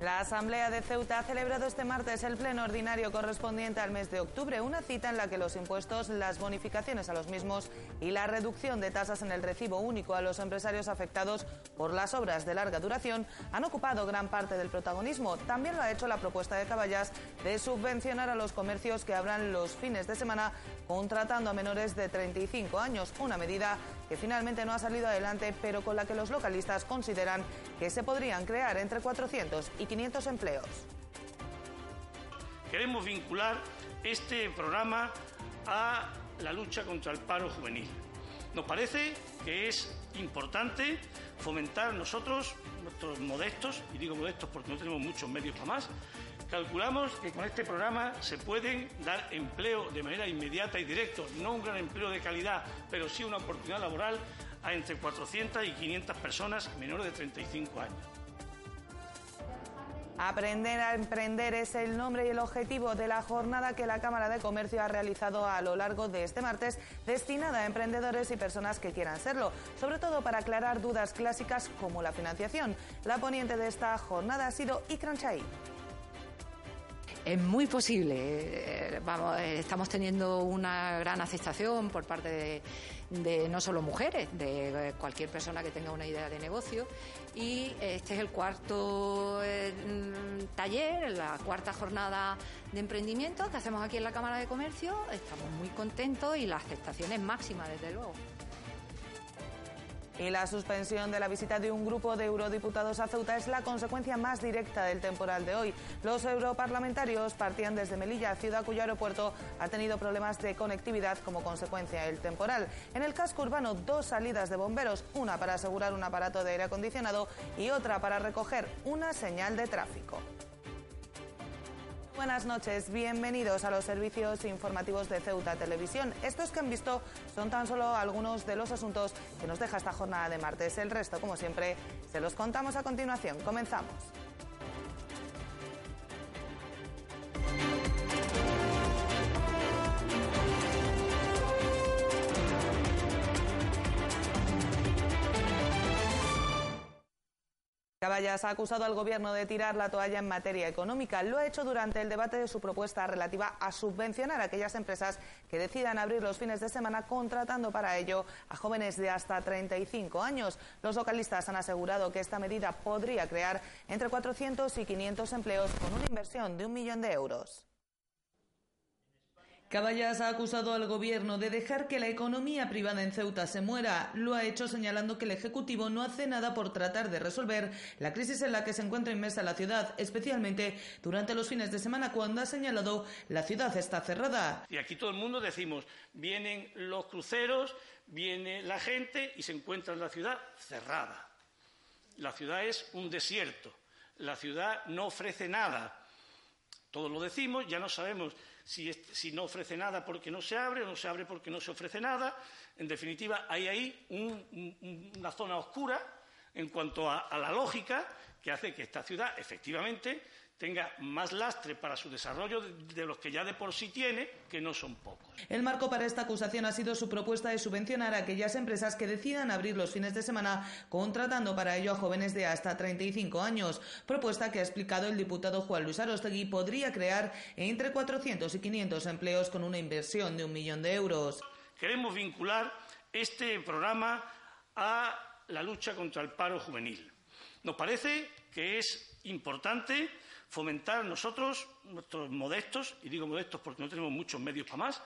La Asamblea de Ceuta ha celebrado este martes el pleno ordinario correspondiente al mes de octubre, una cita en la que los impuestos, las bonificaciones a los mismos y la reducción de tasas en el recibo único a los empresarios afectados por las obras de larga duración han ocupado gran parte del protagonismo. También lo ha hecho la propuesta de Caballas de subvencionar a los comercios que abran los fines de semana contratando a menores de 35 años, una medida que finalmente no ha salido adelante, pero con la que los localistas consideran que se podrían crear entre 400 y 500 empleos. Queremos vincular este programa a la lucha contra el paro juvenil. Nos parece que es importante fomentar nosotros, nuestros modestos, y digo modestos porque no tenemos muchos medios para más, Calculamos que con este programa se pueden dar empleo de manera inmediata y directa, no un gran empleo de calidad, pero sí una oportunidad laboral a entre 400 y 500 personas menores de 35 años. Aprender a emprender es el nombre y el objetivo de la jornada que la Cámara de Comercio ha realizado a lo largo de este martes, destinada a emprendedores y personas que quieran serlo, sobre todo para aclarar dudas clásicas como la financiación. La poniente de esta jornada ha sido Ikran Chai. Es muy posible. Eh, vamos, eh, estamos teniendo una gran aceptación por parte de, no solo mujeres, de cualquier persona que tenga una idea de negocio. Y este es el cuarto eh, taller, la cuarta jornada de emprendimiento que hacemos aquí en la Cámara de Comercio. Estamos muy contentos y la aceptación es máxima, desde luego y la suspensión de la visita de un grupo de eurodiputados a Ceuta es la consecuencia más directa del temporal de hoy. Los europarlamentarios partían desde Melilla, ciudad cuyo aeropuerto ha tenido problemas de conectividad como consecuencia del temporal. En el casco urbano, dos salidas de bomberos, una para asegurar un aparato de aire acondicionado y otra para recoger una señal de tráfico. Buenas noches, bienvenidos a los servicios informativos de Ceuta Televisión. Estos que han visto son tan solo algunos de los asuntos que nos deja esta jornada de martes. El resto, como siempre, se los contamos a continuación. Comenzamos. Caballas ha acusado al Gobierno de tirar la toalla en materia económica. Lo ha hecho durante el debate de su propuesta relativa a subvencionar a aquellas empresas que decidan abrir los fines de semana contratando para ello a jóvenes de hasta 35 años. Los localistas han asegurado que esta medida podría crear entre 400 y 500 empleos con una inversión de un millón de euros. Caballas ha acusado al gobierno de dejar que la economía privada en Ceuta se muera. Lo ha hecho señalando que el Ejecutivo no hace nada por tratar de resolver la crisis en la que se encuentra inmersa la ciudad, especialmente durante los fines de semana cuando ha señalado la ciudad está cerrada. Y aquí todo el mundo decimos, vienen los cruceros, viene la gente y se encuentra la ciudad cerrada. La ciudad es un desierto. La ciudad no ofrece nada. Todos lo decimos, ya no sabemos si, no ofrece nada porque no se abre o no se abre porque no se ofrece nada. En definitiva, hay ahí una zona oscura en cuanto a la lógica que hace que esta ciudad efectivamente tenga más lastre para su desarrollo de, los que ya de por sí tiene, que no son pocos. El marco para esta acusación ha sido su propuesta de subvencionar a aquellas empresas que decidan abrir los fines de semana contratando para ello a jóvenes de hasta 35 años, propuesta que ha explicado el diputado Juan Luis Arostegui podría crear entre 400 y 500 empleos con una inversión de un millón de euros. Queremos vincular este programa a la lucha contra el paro juvenil. Nos parece que es importante fomentar nosotros, nuestros modestos, y digo modestos porque no tenemos muchos medios para más,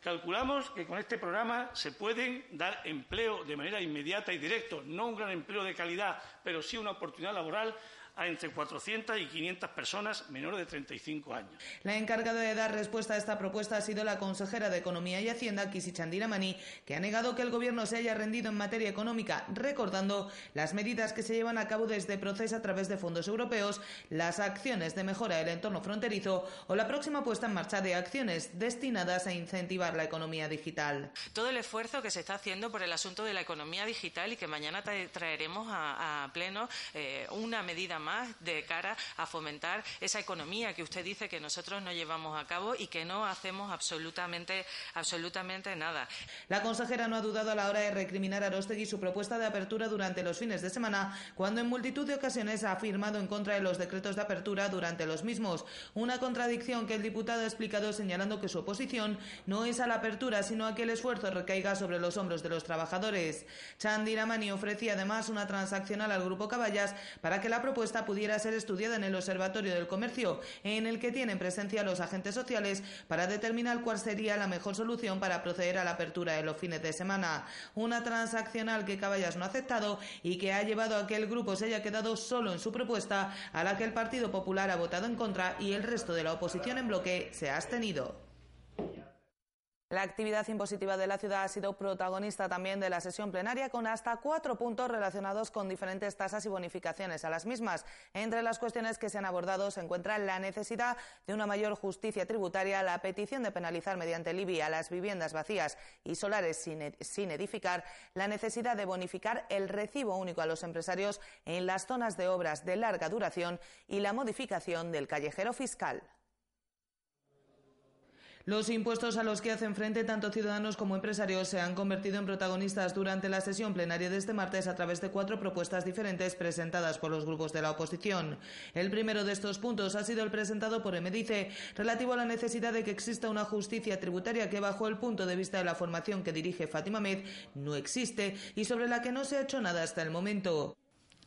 calculamos que con este programa se pueden dar empleo de manera inmediata y directa, no un gran empleo de calidad, pero sí una oportunidad laboral a entre 400 y 500 personas menores de 35 años. La encargada de dar respuesta a esta propuesta ha sido la consejera de Economía y Hacienda, Kisi Mani, que ha negado que el Gobierno se haya rendido en materia económica, recordando las medidas que se llevan a cabo desde Proces a través de fondos europeos, las acciones de mejora del entorno fronterizo o la próxima puesta en marcha de acciones destinadas a incentivar la economía digital. Todo el esfuerzo que se está haciendo por el asunto de la economía digital y que mañana traeremos a, pleno eh, una medida más de cara a fomentar esa economía que usted dice que nosotros no llevamos a cabo y que no hacemos absolutamente, absolutamente nada. La consejera no ha dudado a la hora de recriminar a Arostegui su propuesta de apertura durante los fines de semana, cuando en multitud de ocasiones ha afirmado en contra de los decretos de apertura durante los mismos. Una contradicción que el diputado ha explicado señalando que su oposición no es a la apertura, sino a que el esfuerzo recaiga sobre los hombros de los trabajadores. Chandiramani ofrecía además una transaccional al Grupo Caballas para que la propuesta pudiera ser estudiada en el Observatorio del Comercio, en el que tienen presencia los agentes sociales para determinar cuál sería la mejor solución para proceder a la apertura de los fines de semana. Una transaccional que Caballas no ha aceptado y que ha llevado a que el grupo se haya quedado solo en su propuesta, a la que el Partido Popular ha votado en contra y el resto de la oposición en bloque se ha abstenido. La actividad impositiva de la ciudad ha sido protagonista también de la sesión plenaria con hasta cuatro puntos relacionados con diferentes tasas y bonificaciones a las mismas. Entre las cuestiones que se han abordado se encuentra la necesidad de una mayor justicia tributaria, la petición de penalizar mediante el IBI a las viviendas vacías y solares sin, sin edificar, la necesidad de bonificar el recibo único a los empresarios en las zonas de obras de larga duración y la modificación del callejero fiscal. Los impuestos a los que hacen frente tanto ciudadanos como empresarios se han convertido en protagonistas durante la sesión plenaria de este martes a través de cuatro propuestas diferentes presentadas por los grupos de la oposición. El primero de estos puntos ha sido el presentado por Emedice, relativo a la necesidad de que exista una justicia tributaria que, bajo el punto de vista de la formación que dirige Fátima Med, no existe y sobre la que no se ha hecho nada hasta el momento.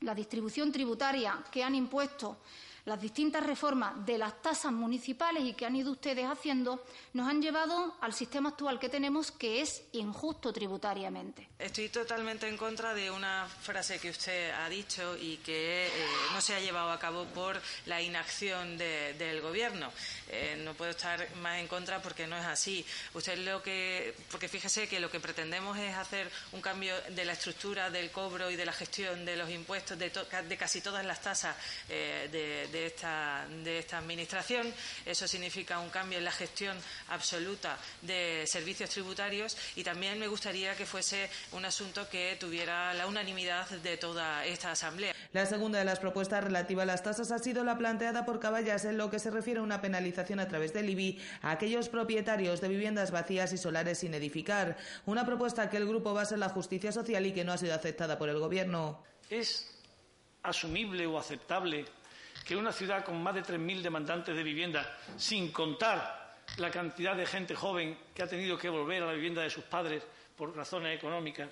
La distribución tributaria que han impuesto las distintas reformas de las tasas municipales y que han ido ustedes haciendo nos han llevado al sistema actual que tenemos, que es injusto tributariamente. Estoy totalmente en contra de una frase que usted ha dicho y que eh, no se ha llevado a cabo por la inacción del Gobierno. Eh, no puedo estar más en contra porque no es así. Usted lo que, porque fíjese que lo que pretendemos es hacer un cambio de la estructura del cobro y de la gestión de los impuestos de, casi todas las tasas eh, de de esta, de esta Administración. Eso significa un cambio en la gestión absoluta de servicios tributarios y también me gustaría que fuese un asunto que tuviera la unanimidad de toda esta Asamblea. La segunda de las propuestas relativa a las tasas ha sido la planteada por Caballas en lo que se refiere a una penalización a través del IBI a aquellos propietarios de viviendas vacías y solares sin edificar. Una propuesta que el grupo basa en la justicia social y que no ha sido aceptada por el Gobierno. ¿Es asumible o aceptable que una ciudad con más de 3.000 demandantes de vivienda, sin contar la cantidad de gente joven que ha tenido que volver a la vivienda de sus padres por razones económicas,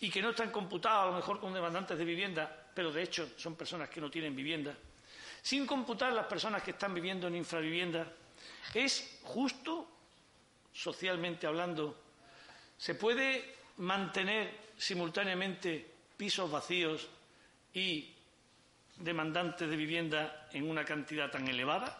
y que no están computados a lo mejor como demandantes de vivienda, pero de hecho son personas que no tienen vivienda, sin computar las personas que están viviendo en infravivienda, ¿es justo, socialmente hablando? ¿Se puede mantener simultáneamente pisos vacíos y demandantes de vivienda en una cantidad tan elevada?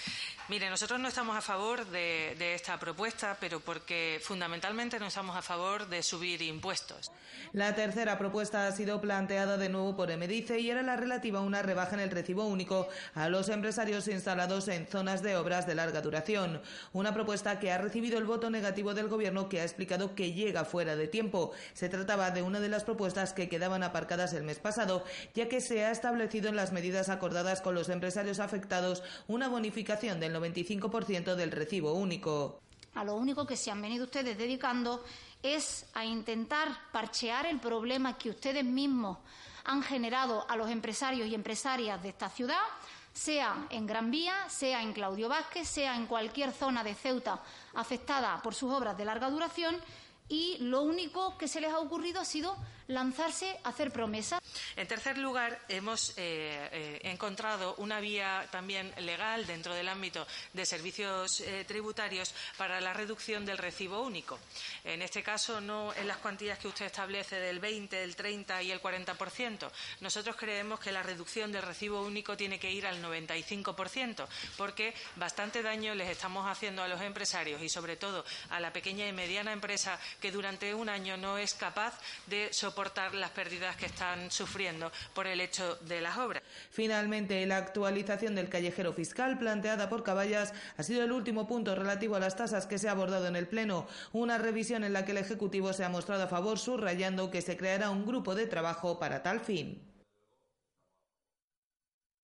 Mire, nosotros no estamos a favor de, esta propuesta, pero porque fundamentalmente no estamos a favor de subir impuestos. La tercera propuesta ha sido planteada de nuevo por Emedice y era la relativa a una rebaja en el recibo único a los empresarios instalados en zonas de obras de larga duración. Una propuesta que ha recibido el voto negativo del Gobierno que ha explicado que llega fuera de tiempo. Se trataba de una de las propuestas que quedaban aparcadas el mes pasado, ya que se ha establecido en las medidas acordadas con los empresarios afectados una bonificación del 95% del recibo único. A lo único que se han venido ustedes dedicando es a intentar parchear el problema que ustedes mismos han generado a los empresarios y empresarias de esta ciudad, sea en Gran Vía, sea en Claudio Vázquez, sea en cualquier zona de Ceuta afectada por sus obras de larga duración, y lo único que se les ha ocurrido ha sido lanzarse hacer promesas. En tercer lugar, hemos eh, eh, encontrado una vía también legal dentro del ámbito de servicios eh, tributarios para la reducción del recibo único. En este caso, no en las cuantías que usted establece del 20, el 30 y el 40%. Nosotros creemos que la reducción del recibo único tiene que ir al 95%, porque bastante daño les estamos haciendo a los empresarios y, sobre todo, a la pequeña y mediana empresa que durante un año no es capaz de soportar soportar las pérdidas que están sufriendo por el hecho de las obras. Finalmente, la actualización del callejero fiscal planteada por Caballas ha sido el último punto relativo a las tasas que se ha abordado en el Pleno, una revisión en la que el Ejecutivo se ha mostrado a favor, subrayando que se creará un grupo de trabajo para tal fin.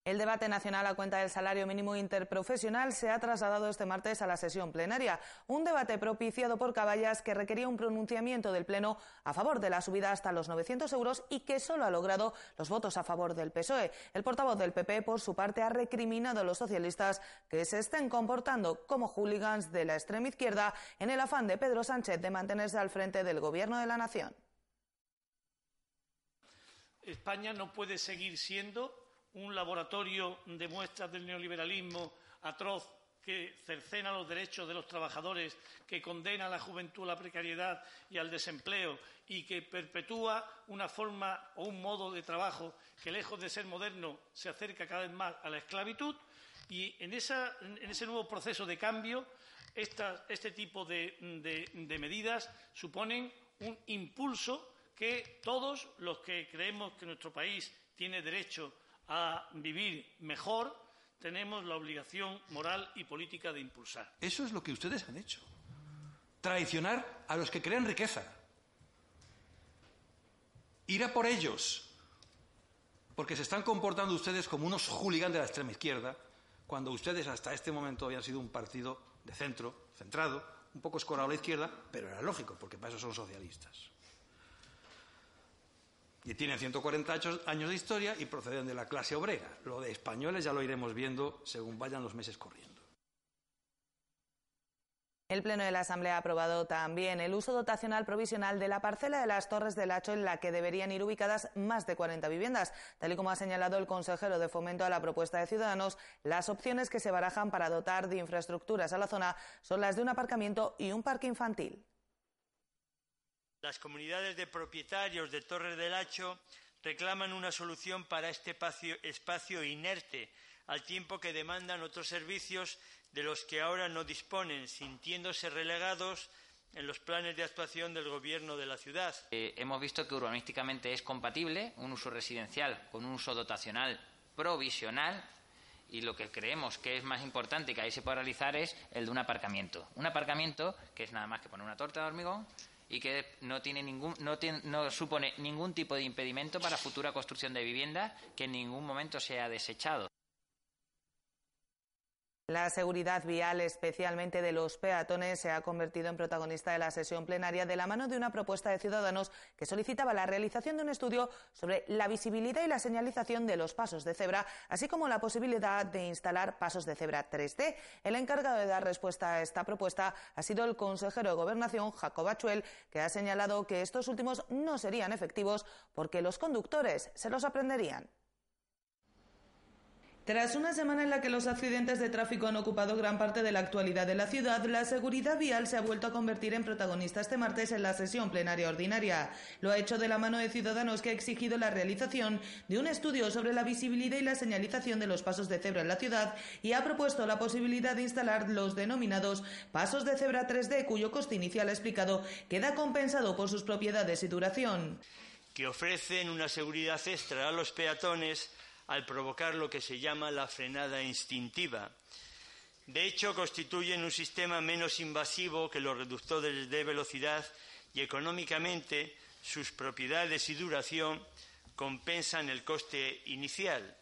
El debate nacional a cuenta del salario mínimo interprofesional se ha trasladado este martes a la sesión plenaria. Un debate propiciado por Caballas que requería un pronunciamiento del Pleno a favor de la subida hasta los 900 euros y que solo ha logrado los votos a favor del PSOE. El portavoz del PP, por su parte, ha recriminado a los socialistas que se estén comportando como hooligans de la extrema izquierda en el afán de Pedro Sánchez de mantenerse al frente del Gobierno de la Nación. España no puede seguir siendo un laboratorio de muestras del neoliberalismo atroz que cercena los derechos de los trabajadores, que condena a la juventud a la precariedad y al desempleo y que perpetúa una forma o un modo de trabajo que, lejos de ser moderno, se acerca cada vez más a la esclavitud. Y en, ese nuevo proceso de cambio, este tipo de medidas suponen un impulso que todos los que creemos que nuestro país tiene derecho a vivir mejor, tenemos la obligación moral y política de impulsar. Eso es lo que ustedes han hecho. Traicionar a los que crean riqueza. Ir a por ellos. Porque se están comportando ustedes como unos hooligans de la extrema izquierda, cuando ustedes hasta este momento habían sido un partido de centro, centrado, un poco escorado a la izquierda, pero era lógico, porque para eso son socialistas y tienen 140 años de historia y proceden de la clase obrera. Lo de españoles ya lo iremos viendo según vayan los meses corriendo. El Pleno de la Asamblea ha aprobado también el uso dotacional provisional de la parcela de las Torres del Hacho en la que deberían ir ubicadas más de 40 viviendas. Tal y como ha señalado el consejero de fomento a la propuesta de Ciudadanos, las opciones que se barajan para dotar de infraestructuras a la zona son las de un aparcamiento y un parque infantil. Las comunidades de propietarios de Torres del Hacho reclaman una solución para este espacio, inerte, al tiempo que demandan otros servicios de los que ahora no disponen, sintiéndose relegados en los planes de actuación del Gobierno de la ciudad. Eh, hemos visto que urbanísticamente es compatible un uso residencial con un uso dotacional provisional y lo que creemos que es más importante que ahí se pueda realizar es el de un aparcamiento. Un aparcamiento que es nada más que poner una torta de hormigón y que no, tiene ningún, no, no supone ningún tipo de impedimento para futura construcción de vivienda que en ningún momento sea desechado. La seguridad vial, especialmente de los peatones, se ha convertido en protagonista de la sesión plenaria de la mano de una propuesta de Ciudadanos que solicitaba la realización de un estudio sobre la visibilidad y la señalización de los pasos de cebra, así como la posibilidad de instalar pasos de cebra 3D. El encargado de dar respuesta a esta propuesta ha sido el consejero de Gobernación, Jacob Achuel, que ha señalado que estos últimos no serían efectivos porque los conductores se los aprenderían. Tras una semana en la que los accidentes de tráfico han ocupado gran parte de la actualidad de la ciudad, la seguridad vial se ha vuelto a convertir en protagonista este martes en la sesión plenaria ordinaria. Lo ha hecho de la mano de Ciudadanos que ha exigido la realización de un estudio sobre la visibilidad y la señalización de los pasos de cebra en la ciudad y ha propuesto la posibilidad de instalar los denominados pasos de cebra 3D, cuyo coste inicial ha explicado queda compensado por sus propiedades y duración. Que ofrecen una seguridad extra a los peatones al provocar lo que se llama la frenada instintiva. De hecho, constituyen un sistema menos invasivo que los reductores de velocidad y económicamente sus propiedades y duración compensan el coste inicial.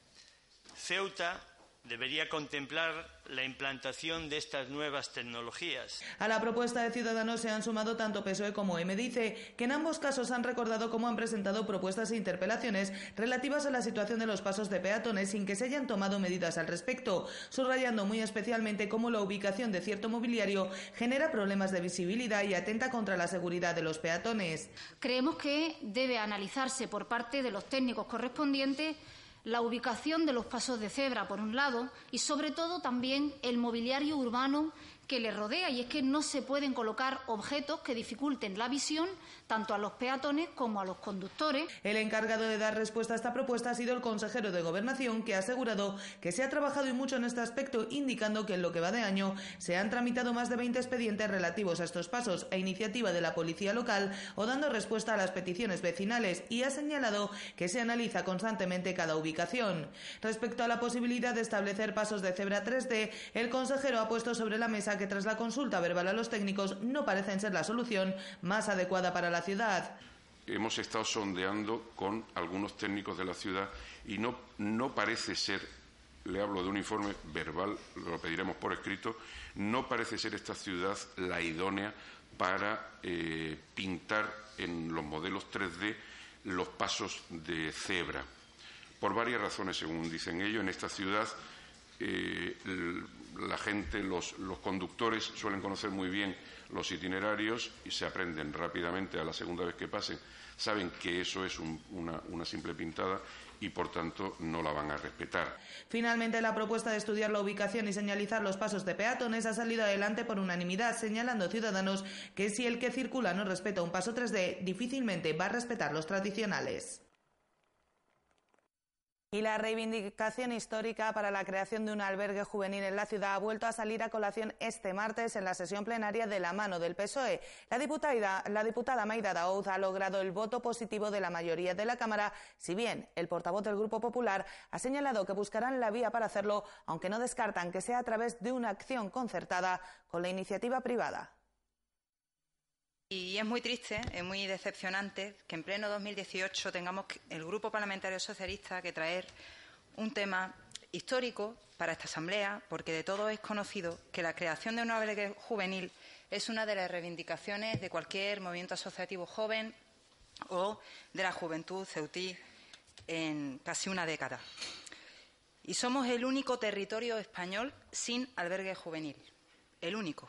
Ceuta debería contemplar la implantación de estas nuevas tecnologías. A la propuesta de Ciudadanos se han sumado tanto PSOE como M. Dice que en ambos casos han recordado cómo han presentado propuestas e interpelaciones relativas a la situación de los pasos de peatones sin que se hayan tomado medidas al respecto, subrayando muy especialmente cómo la ubicación de cierto mobiliario genera problemas de visibilidad y atenta contra la seguridad de los peatones. Creemos que debe analizarse por parte de los técnicos correspondientes la ubicación de los pasos de cebra, por un lado, y sobre todo también el mobiliario urbano que le rodea y es que no se pueden colocar objetos que dificulten la visión tanto a los peatones como a los conductores. El encargado de dar respuesta a esta propuesta ha sido el consejero de Gobernación, que ha asegurado que se ha trabajado y mucho en este aspecto, indicando que en lo que va de año se han tramitado más de 20 expedientes relativos a estos pasos a iniciativa de la policía local o dando respuesta a las peticiones vecinales y ha señalado que se analiza constantemente cada ubicación. Respecto a la posibilidad de establecer pasos de cebra 3D, el consejero ha puesto sobre la mesa que tras la consulta verbal a los técnicos no parecen ser la solución más adecuada para la ciudad. Hemos estado sondeando con algunos técnicos de la ciudad y no, no parece ser le hablo de un informe verbal, lo pediremos por escrito, no parece ser esta ciudad la idónea para eh, pintar en los modelos 3D los pasos de cebra. Por varias razones, según dicen ellos, en esta ciudad eh, la gente, los, conductores suelen conocer muy bien los itinerarios y se aprenden rápidamente a la segunda vez que pasen. Saben que eso es una simple pintada y, por tanto, no la van a respetar. Finalmente, la propuesta de estudiar la ubicación y señalizar los pasos de peatones ha salido adelante por unanimidad, señalando Ciudadanos que si el que circula no respeta un paso 3D, difícilmente va a respetar los tradicionales. Y la reivindicación histórica para la creación de un albergue juvenil en la ciudad ha vuelto a salir a colación este martes en la sesión plenaria de la mano del PSOE. La diputada, la Maida Daouz ha logrado el voto positivo de la mayoría de la Cámara, si bien el portavoz del Grupo Popular ha señalado que buscarán la vía para hacerlo, aunque no descartan que sea a través de una acción concertada con la iniciativa privada. Y es muy triste, es muy decepcionante que en pleno 2018 tengamos el Grupo Parlamentario Socialista que traer un tema histórico para esta Asamblea, porque de todo es conocido que la creación de una albergue juvenil es una de las reivindicaciones de cualquier movimiento asociativo joven o de la juventud ceutí en casi una década. Y somos el único territorio español sin albergue juvenil. El único.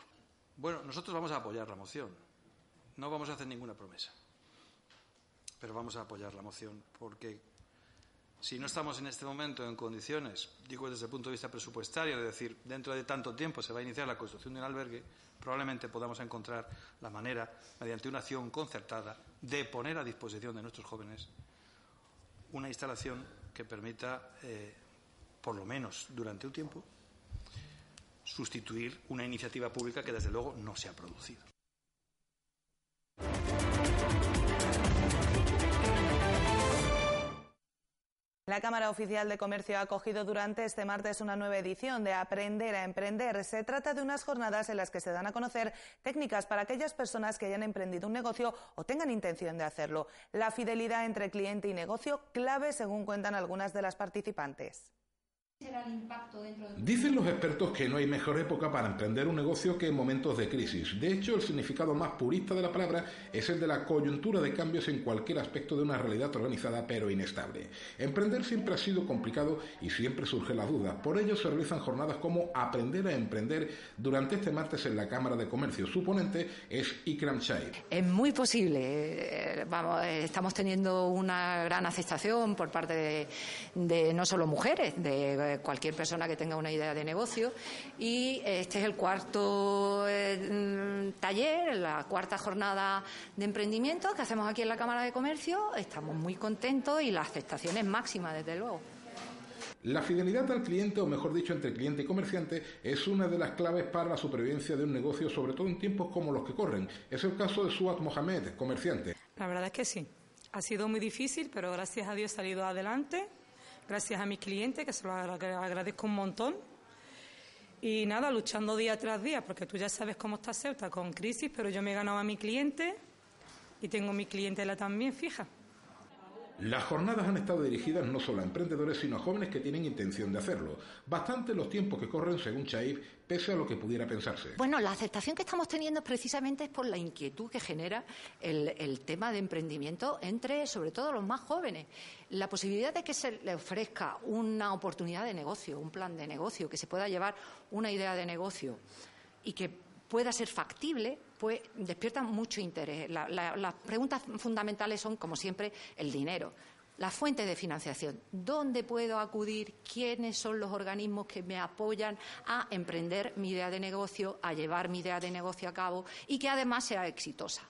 Bueno, nosotros vamos a apoyar la moción no vamos a hacer ninguna promesa, pero vamos a apoyar la moción porque si no estamos en este momento en condiciones, digo desde el punto de vista presupuestario, de decir, dentro de tanto tiempo se va a iniciar la construcción de un albergue, probablemente podamos encontrar la manera, mediante una acción concertada, de poner a disposición de nuestros jóvenes una instalación que permita, eh, por lo menos durante un tiempo, sustituir una iniciativa pública que, desde luego, no se ha producido. La Cámara Oficial de Comercio ha acogido durante este martes una nueva edición de Aprender a Emprender. Se trata de unas jornadas en las que se dan a conocer técnicas para aquellas personas que hayan emprendido un negocio o tengan intención de hacerlo. La fidelidad entre cliente y negocio, clave según cuentan algunas de las participantes. Dicen los expertos que no hay mejor época para emprender un negocio que en momentos de crisis. De hecho, el significado más purista de la palabra es el de la coyuntura de cambios en cualquier aspecto de una realidad organizada pero inestable. Emprender siempre ha sido complicado y siempre surge la duda. Por ello se realizan jornadas como Aprender a Emprender durante este martes en la Cámara de Comercio. Su ponente es Ikram Chai. Es muy posible. Eh, vamos, eh, estamos teniendo una gran aceptación por parte de, de no solo mujeres, de cualquier persona que tenga una idea de negocio. Y este es el cuarto eh, taller, la cuarta jornada de emprendimiento que hacemos aquí en la Cámara de Comercio. Estamos muy contentos y la aceptación es máxima, desde luego. La fidelidad al cliente, o mejor dicho, entre cliente y comerciante, es una de las claves para la supervivencia de un negocio, sobre todo en tiempos como los que corren. Es el caso de Suat Mohamed, comerciante. La verdad es que sí. Ha sido muy difícil, pero gracias a Dios ha salido adelante gracias a mis clientes, que se lo agradezco un montón. Y nada, luchando día tras día, porque tú ya sabes cómo está Ceuta con crisis, pero yo me he ganado a mi cliente y tengo mi clientela también fija. Las jornadas han estado dirigidas no solo a emprendedores, sino a jóvenes que tienen intención de hacerlo. Bastante los tiempos que corren, según Chaif, pese a lo que pudiera pensarse. Bueno, la aceptación que estamos teniendo precisamente es por la inquietud que genera el, el tema de emprendimiento entre, sobre todo, los más jóvenes. La posibilidad de que se le ofrezca una oportunidad de negocio, un plan de negocio, que se pueda llevar una idea de negocio y que pueda ser factible, pues despierta mucho interés. las preguntas fundamentales son, como siempre, el dinero. La fuente de financiación. ¿Dónde puedo acudir? ¿Quiénes son los organismos que me apoyan a emprender mi idea de negocio, a llevar mi idea de negocio a cabo y que además sea exitosa?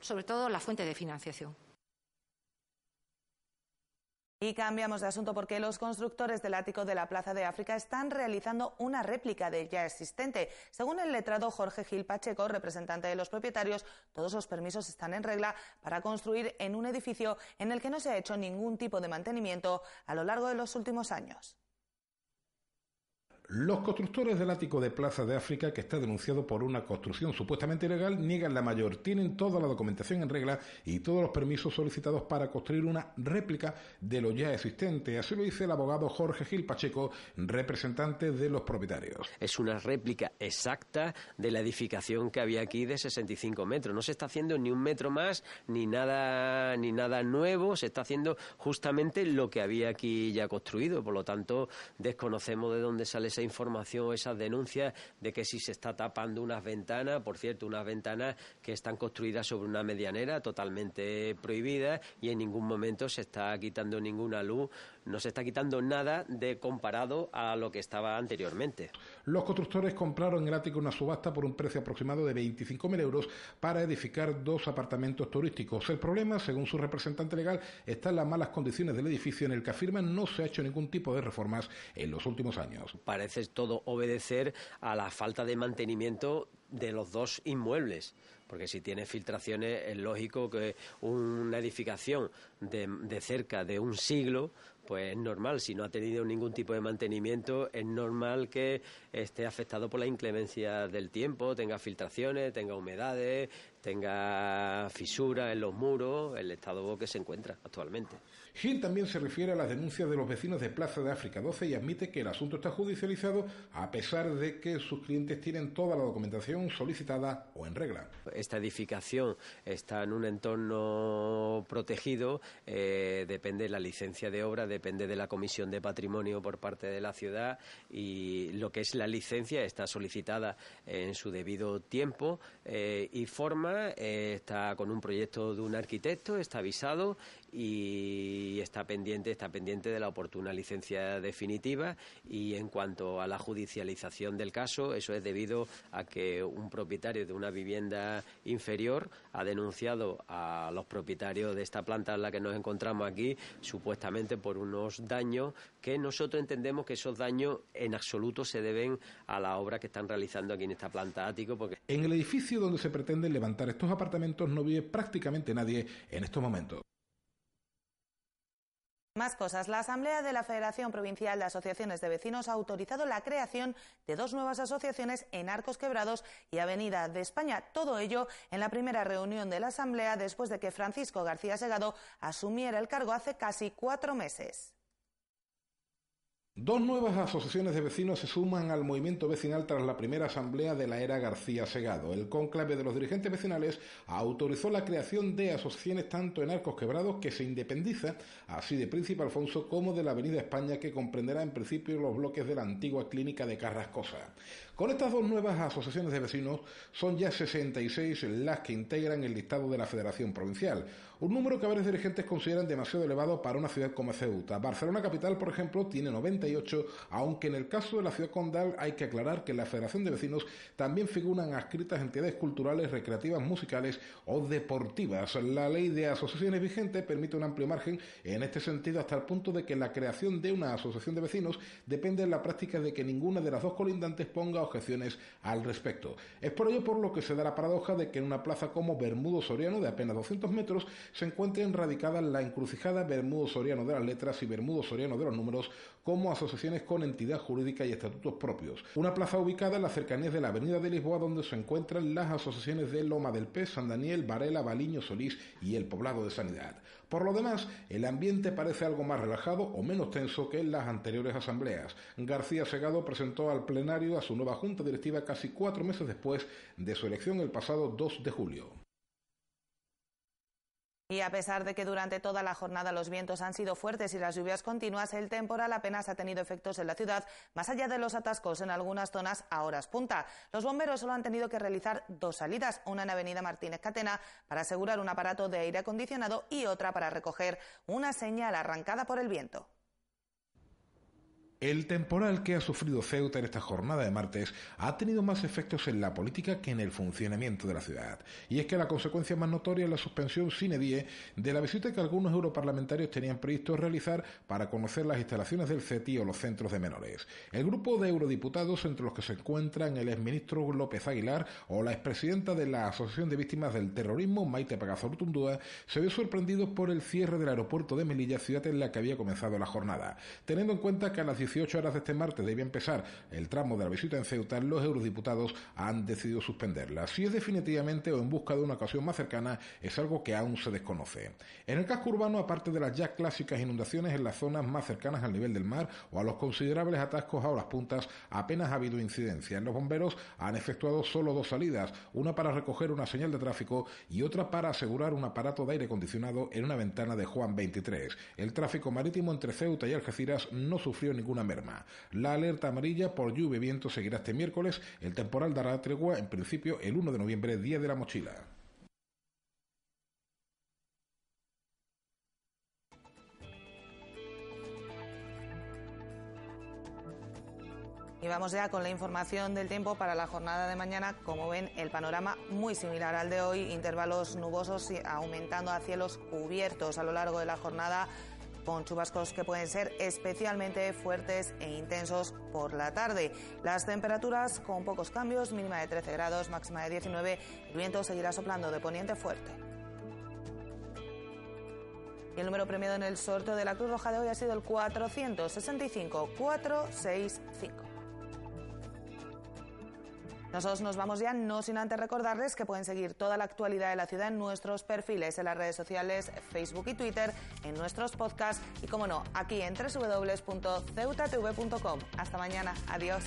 Sobre todo la fuente de financiación. Y cambiamos de asunto porque los constructores del ático de la Plaza de África están realizando una réplica del ya existente. Según el letrado Jorge Gil Pacheco, representante de los propietarios, todos los permisos están en regla para construir en un edificio en el que no se ha hecho ningún tipo de mantenimiento a lo largo de los últimos años. Los constructores del ático de Plaza de África, que está denunciado por una construcción supuestamente ilegal, niegan la mayor. Tienen toda la documentación en regla y todos los permisos solicitados para construir una réplica de lo ya existente. Así lo dice el abogado Jorge Gil Pacheco, representante de los propietarios. Es una réplica exacta de la edificación que había aquí de 65 metros. No se está haciendo ni un metro más, ni nada, ni nada nuevo. Se está haciendo justamente lo que había aquí ya construido. Por lo tanto, desconocemos de dónde sale esa información, esas denuncias de que si se está tapando unas ventanas, por cierto, unas ventanas que están construidas sobre una medianera totalmente prohibida y en ningún momento se está quitando ninguna luz, no se está quitando nada de comparado a lo que estaba anteriormente. Los constructores compraron en el ático una subasta por un precio aproximado de 25.000 euros para edificar dos apartamentos turísticos. El problema, según su representante legal, está en las malas condiciones del edificio en el que afirman no se ha hecho ningún tipo de reformas en los últimos años. Parece todo obedecer a la falta de mantenimiento de los dos inmuebles porque si tiene filtraciones es lógico que una edificación de, de, cerca de un siglo pues es normal, si no ha tenido ningún tipo de mantenimiento, es normal que esté afectado por la inclemencia del tiempo, tenga filtraciones, tenga humedades, tenga fisuras en los muros, el estado que se encuentra actualmente. Gil también se refiere a las denuncias de los vecinos de Plaza de África 12 y admite que el asunto está judicializado a pesar de que sus clientes tienen toda la documentación solicitada o en regla. Esta edificación está en un entorno protegido, eh, depende de la licencia de obra, depende de la comisión de patrimonio por parte de la ciudad y lo que es la licencia está solicitada en su debido tiempo eh, y forma, eh, está con un proyecto de un arquitecto, está avisado y está pendiente, está pendiente de la oportuna licencia definitiva y en cuanto a la judicialización del caso, eso es debido a que un propietario de una vivienda inferior ha denunciado a los propietarios de esta planta en la que nos encontramos aquí supuestamente por unos daños que nosotros entendemos que esos daños en absoluto se deben a la obra que están realizando aquí en esta planta ático porque en el edificio donde se pretende levantar estos apartamentos no vive prácticamente nadie en estos momentos. Más cosas. La Asamblea de la Federación Provincial de Asociaciones de Vecinos ha autorizado la creación de dos nuevas asociaciones en Arcos Quebrados y Avenida de España. Todo ello en la primera reunión de la Asamblea después de que Francisco García Segado asumiera el cargo hace casi cuatro meses. Dos nuevas asociaciones de vecinos se suman al movimiento vecinal tras la primera asamblea de la era García Segado. El conclave de los dirigentes vecinales autorizó la creación de asociaciones tanto en Arcos Quebrados, que se independiza así de Príncipe Alfonso, como de la Avenida España, que comprenderá en principio los bloques de la antigua clínica de Carrascosa. Con estas dos nuevas asociaciones de vecinos son ya 66 las que integran el listado de la Federación Provincial, un número que varios dirigentes consideran demasiado elevado para una ciudad como Ceuta. Barcelona Capital, por ejemplo, tiene 98, aunque en el caso de la ciudad condal hay que aclarar que en la Federación de Vecinos también figuran adscritas entidades culturales, recreativas, musicales o deportivas. La ley de asociaciones vigente permite un amplio margen en este sentido hasta el punto de que la creación de una asociación de vecinos depende en la práctica de que ninguna de las dos colindantes ponga objeciones al respecto. Es por ello por lo que se da la paradoja de que en una plaza como Bermudo Soriano de apenas 200 metros se encuentren radicadas la encrucijada Bermudo Soriano de las Letras y Bermudo Soriano de los Números como asociaciones con entidad jurídica y estatutos propios. Una plaza ubicada en las cercanías de la Avenida de Lisboa donde se encuentran las asociaciones de Loma del Pez, San Daniel, Varela, Baliño, Solís y el Poblado de Sanidad. Por lo demás, el ambiente parece algo más relajado o menos tenso que en las anteriores asambleas. García Segado presentó al plenario a su nueva junta directiva casi cuatro meses después de su elección el pasado 2 de julio. Y a pesar de que durante toda la jornada los vientos han sido fuertes y las lluvias continuas, el temporal apenas ha tenido efectos en la ciudad, más allá de los atascos en algunas zonas a horas punta. Los bomberos solo han tenido que realizar dos salidas, una en Avenida Martínez Catena para asegurar un aparato de aire acondicionado y otra para recoger una señal arrancada por el viento. El temporal que ha sufrido Ceuta en esta jornada de martes ha tenido más efectos en la política que en el funcionamiento de la ciudad. Y es que la consecuencia más notoria es la suspensión sine die de la visita que algunos europarlamentarios tenían previsto realizar para conocer las instalaciones del CETI o los centros de menores. El grupo de eurodiputados, entre los que se encuentran el exministro López Aguilar o la expresidenta de la Asociación de Víctimas del Terrorismo, Maite Pagazortundúa, se vio sorprendido por el cierre del aeropuerto de Melilla, ciudad en la que había comenzado la jornada. Teniendo en cuenta que a las 18 horas de este martes debía empezar el tramo de la visita en Ceuta, los eurodiputados han decidido suspenderla. Si es definitivamente o en busca de una ocasión más cercana, es algo que aún se desconoce. En el casco urbano, aparte de las ya clásicas inundaciones en las zonas más cercanas al nivel del mar o a los considerables atascos a horas puntas, apenas ha habido incidencia. Los bomberos han efectuado solo dos salidas, una para recoger una señal de tráfico y otra para asegurar un aparato de aire acondicionado en una ventana de Juan 23. El tráfico marítimo entre Ceuta y Algeciras no sufrió ninguna merma. La alerta amarilla por lluvia y viento seguirá este miércoles. El temporal dará tregua en principio el 1 de noviembre, día de la mochila. Y vamos ya con la información del tiempo para la jornada de mañana. Como ven, el panorama muy similar al de hoy, intervalos nubosos aumentando a cielos cubiertos a lo largo de la jornada con chubascos que pueden ser especialmente fuertes e intensos por la tarde. Las temperaturas con pocos cambios, mínima de 13 grados, máxima de 19. El viento seguirá soplando de poniente fuerte. Y el número premiado en el sorteo de la Cruz Roja de hoy ha sido el 465 465. Nosotros nos vamos ya, no sin antes recordarles que pueden seguir toda la actualidad de la ciudad en nuestros perfiles, en las redes sociales, Facebook y Twitter, en nuestros podcasts y, como no, aquí en www.ceutatv.com. Hasta mañana. Adiós.